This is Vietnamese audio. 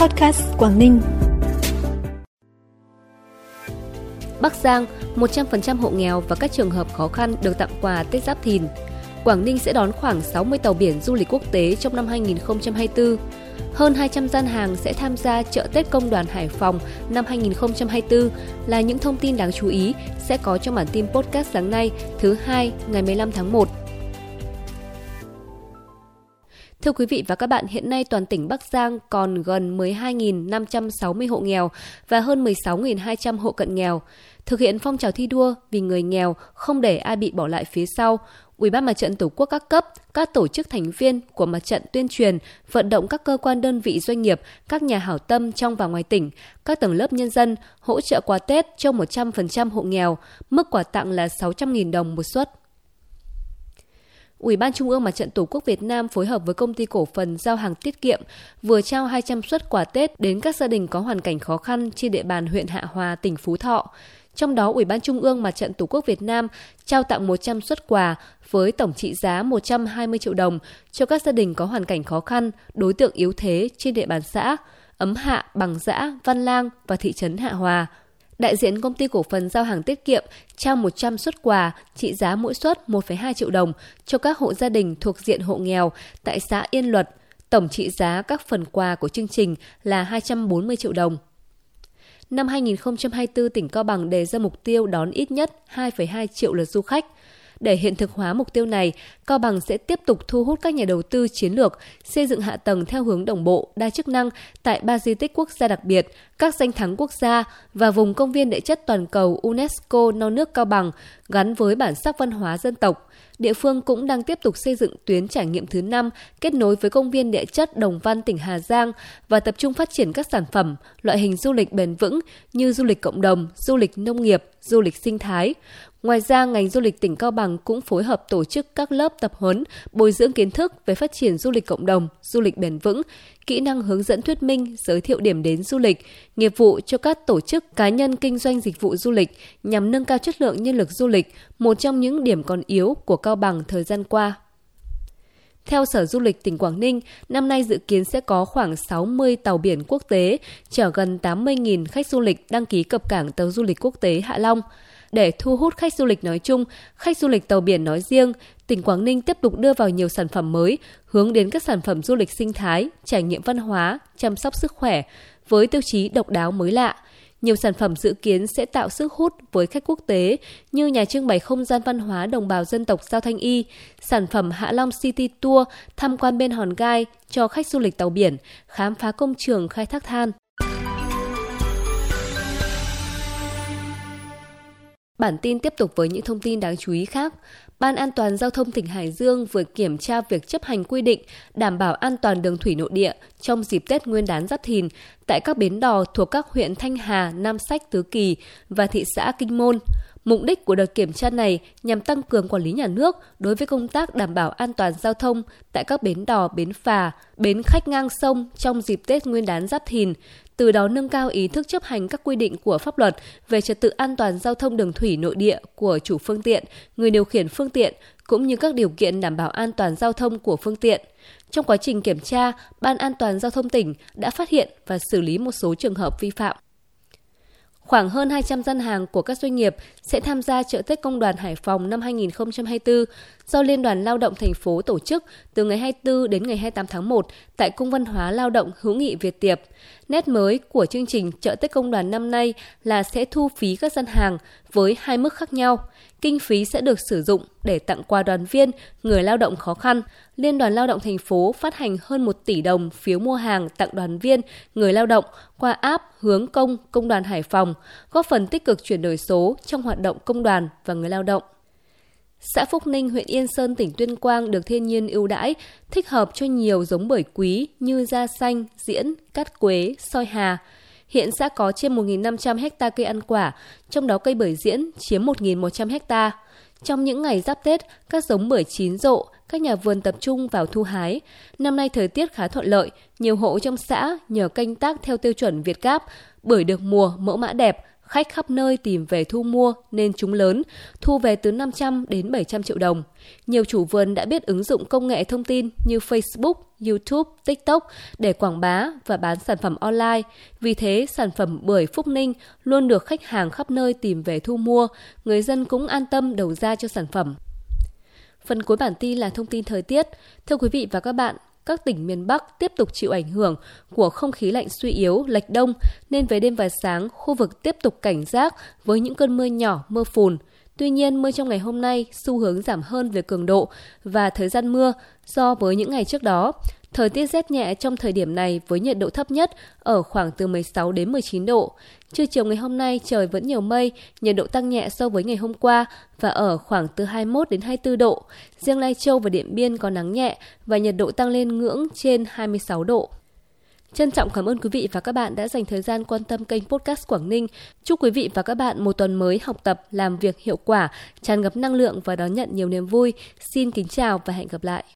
Podcast Quảng Ninh. Bắc Giang, 100% hộ nghèo và các trường hợp khó khăn được tặng quà Tết Giáp Thìn. Quảng Ninh sẽ đón khoảng 60 tàu biển du lịch quốc tế trong năm 2024. Hơn 200 gian hàng sẽ tham gia chợ Tết Công đoàn Hải Phòng năm 2024 là những thông tin đáng chú ý sẽ có trong bản tin podcast sáng nay thứ hai ngày 15 tháng 1. Thưa quý vị và các bạn, hiện nay toàn tỉnh Bắc Giang còn gần 12.560 hộ nghèo và hơn 16.200 hộ cận nghèo. Thực hiện phong trào thi đua vì người nghèo không để ai bị bỏ lại phía sau, Ủy ban Mặt trận Tổ quốc các cấp, các tổ chức thành viên của mặt trận tuyên truyền, vận động các cơ quan đơn vị doanh nghiệp, các nhà hảo tâm trong và ngoài tỉnh, các tầng lớp nhân dân hỗ trợ quà Tết cho 100% hộ nghèo, mức quà tặng là 600.000 đồng một suất. Ủy ban Trung ương Mặt trận Tổ quốc Việt Nam phối hợp với công ty cổ phần giao hàng tiết kiệm vừa trao 200 suất quà Tết đến các gia đình có hoàn cảnh khó khăn trên địa bàn huyện Hạ Hòa, tỉnh Phú Thọ. Trong đó, Ủy ban Trung ương Mặt trận Tổ quốc Việt Nam trao tặng 100 suất quà với tổng trị giá 120 triệu đồng cho các gia đình có hoàn cảnh khó khăn, đối tượng yếu thế trên địa bàn xã Ấm Hạ, Bằng Giã, Văn Lang và thị trấn Hạ Hòa – đại diện công ty cổ phần giao hàng tiết kiệm trao 100 suất quà trị giá mỗi suất 1,2 triệu đồng cho các hộ gia đình thuộc diện hộ nghèo tại xã Yên Luật. Tổng trị giá các phần quà của chương trình là 240 triệu đồng. Năm 2024, tỉnh Cao Bằng đề ra mục tiêu đón ít nhất 2,2 triệu lượt du khách – để hiện thực hóa mục tiêu này, Cao Bằng sẽ tiếp tục thu hút các nhà đầu tư chiến lược, xây dựng hạ tầng theo hướng đồng bộ, đa chức năng tại ba di tích quốc gia đặc biệt, các danh thắng quốc gia và vùng công viên địa chất toàn cầu UNESCO non nước Cao Bằng gắn với bản sắc văn hóa dân tộc. Địa phương cũng đang tiếp tục xây dựng tuyến trải nghiệm thứ 5 kết nối với công viên địa chất Đồng Văn tỉnh Hà Giang và tập trung phát triển các sản phẩm, loại hình du lịch bền vững như du lịch cộng đồng, du lịch nông nghiệp, du lịch sinh thái. Ngoài ra, ngành du lịch tỉnh Cao Bằng cũng phối hợp tổ chức các lớp tập huấn, bồi dưỡng kiến thức về phát triển du lịch cộng đồng, du lịch bền vững, kỹ năng hướng dẫn thuyết minh, giới thiệu điểm đến du lịch, nghiệp vụ cho các tổ chức cá nhân kinh doanh dịch vụ du lịch nhằm nâng cao chất lượng nhân lực du lịch, một trong những điểm còn yếu của Cao Bằng thời gian qua. Theo Sở Du lịch tỉnh Quảng Ninh, năm nay dự kiến sẽ có khoảng 60 tàu biển quốc tế chở gần 80.000 khách du lịch đăng ký cập cảng tàu du lịch quốc tế Hạ Long – để thu hút khách du lịch nói chung, khách du lịch tàu biển nói riêng, tỉnh Quảng Ninh tiếp tục đưa vào nhiều sản phẩm mới, hướng đến các sản phẩm du lịch sinh thái, trải nghiệm văn hóa, chăm sóc sức khỏe với tiêu chí độc đáo mới lạ. Nhiều sản phẩm dự kiến sẽ tạo sức hút với khách quốc tế như nhà trưng bày không gian văn hóa đồng bào dân tộc Giao Thanh Y, sản phẩm Hạ Long City Tour tham quan bên Hòn Gai cho khách du lịch tàu biển, khám phá công trường khai thác than. Bản tin tiếp tục với những thông tin đáng chú ý khác. Ban An toàn Giao thông tỉnh Hải Dương vừa kiểm tra việc chấp hành quy định đảm bảo an toàn đường thủy nội địa trong dịp Tết Nguyên đán Giáp Thìn tại các bến đò thuộc các huyện Thanh Hà, Nam Sách, Tứ Kỳ và thị xã Kinh Môn. Mục đích của đợt kiểm tra này nhằm tăng cường quản lý nhà nước đối với công tác đảm bảo an toàn giao thông tại các bến đò, bến phà, bến khách ngang sông trong dịp Tết Nguyên đán Giáp Thìn, từ đó nâng cao ý thức chấp hành các quy định của pháp luật về trật tự an toàn giao thông đường thủy nội địa của chủ phương tiện, người điều khiển phương tiện cũng như các điều kiện đảm bảo an toàn giao thông của phương tiện. Trong quá trình kiểm tra, Ban An toàn giao thông tỉnh đã phát hiện và xử lý một số trường hợp vi phạm. Khoảng hơn 200 gian hàng của các doanh nghiệp sẽ tham gia chợ Tết Công đoàn Hải Phòng năm 2024 do Liên đoàn Lao động thành phố tổ chức từ ngày 24 đến ngày 28 tháng 1 tại Cung văn hóa Lao động hữu nghị Việt Tiệp. Nét mới của chương trình chợ Tết Công đoàn năm nay là sẽ thu phí các gian hàng với hai mức khác nhau. Kinh phí sẽ được sử dụng để tặng quà đoàn viên, người lao động khó khăn. Liên đoàn Lao động thành phố phát hành hơn 1 tỷ đồng phiếu mua hàng tặng đoàn viên, người lao động qua app Hướng Công Công đoàn Hải Phòng, góp phần tích cực chuyển đổi số trong hoạt động công đoàn và người lao động. Xã Phúc Ninh, huyện Yên Sơn, tỉnh Tuyên Quang được thiên nhiên ưu đãi, thích hợp cho nhiều giống bưởi quý như da xanh, diễn, cát quế, soi hà. Hiện xã có trên 1.500 hecta cây ăn quả, trong đó cây bưởi diễn chiếm 1.100 hecta. Trong những ngày giáp Tết, các giống bưởi chín rộ, các nhà vườn tập trung vào thu hái. Năm nay thời tiết khá thuận lợi, nhiều hộ trong xã nhờ canh tác theo tiêu chuẩn Việt Gáp, bưởi được mùa, mẫu mã đẹp, khách khắp nơi tìm về thu mua nên chúng lớn, thu về từ 500 đến 700 triệu đồng. Nhiều chủ vườn đã biết ứng dụng công nghệ thông tin như Facebook, YouTube, TikTok để quảng bá và bán sản phẩm online. Vì thế, sản phẩm bưởi Phúc Ninh luôn được khách hàng khắp nơi tìm về thu mua, người dân cũng an tâm đầu ra cho sản phẩm. Phần cuối bản tin là thông tin thời tiết. Thưa quý vị và các bạn, các tỉnh miền Bắc tiếp tục chịu ảnh hưởng của không khí lạnh suy yếu, lệch đông, nên về đêm và sáng, khu vực tiếp tục cảnh giác với những cơn mưa nhỏ, mưa phùn. Tuy nhiên, mưa trong ngày hôm nay xu hướng giảm hơn về cường độ và thời gian mưa so với những ngày trước đó. Thời tiết rét nhẹ trong thời điểm này với nhiệt độ thấp nhất ở khoảng từ 16 đến 19 độ. Trưa chiều ngày hôm nay trời vẫn nhiều mây, nhiệt độ tăng nhẹ so với ngày hôm qua và ở khoảng từ 21 đến 24 độ. Riêng Lai Châu và Điện Biên có nắng nhẹ và nhiệt độ tăng lên ngưỡng trên 26 độ. Trân trọng cảm ơn quý vị và các bạn đã dành thời gian quan tâm kênh podcast Quảng Ninh. Chúc quý vị và các bạn một tuần mới học tập, làm việc hiệu quả, tràn ngập năng lượng và đón nhận nhiều niềm vui. Xin kính chào và hẹn gặp lại.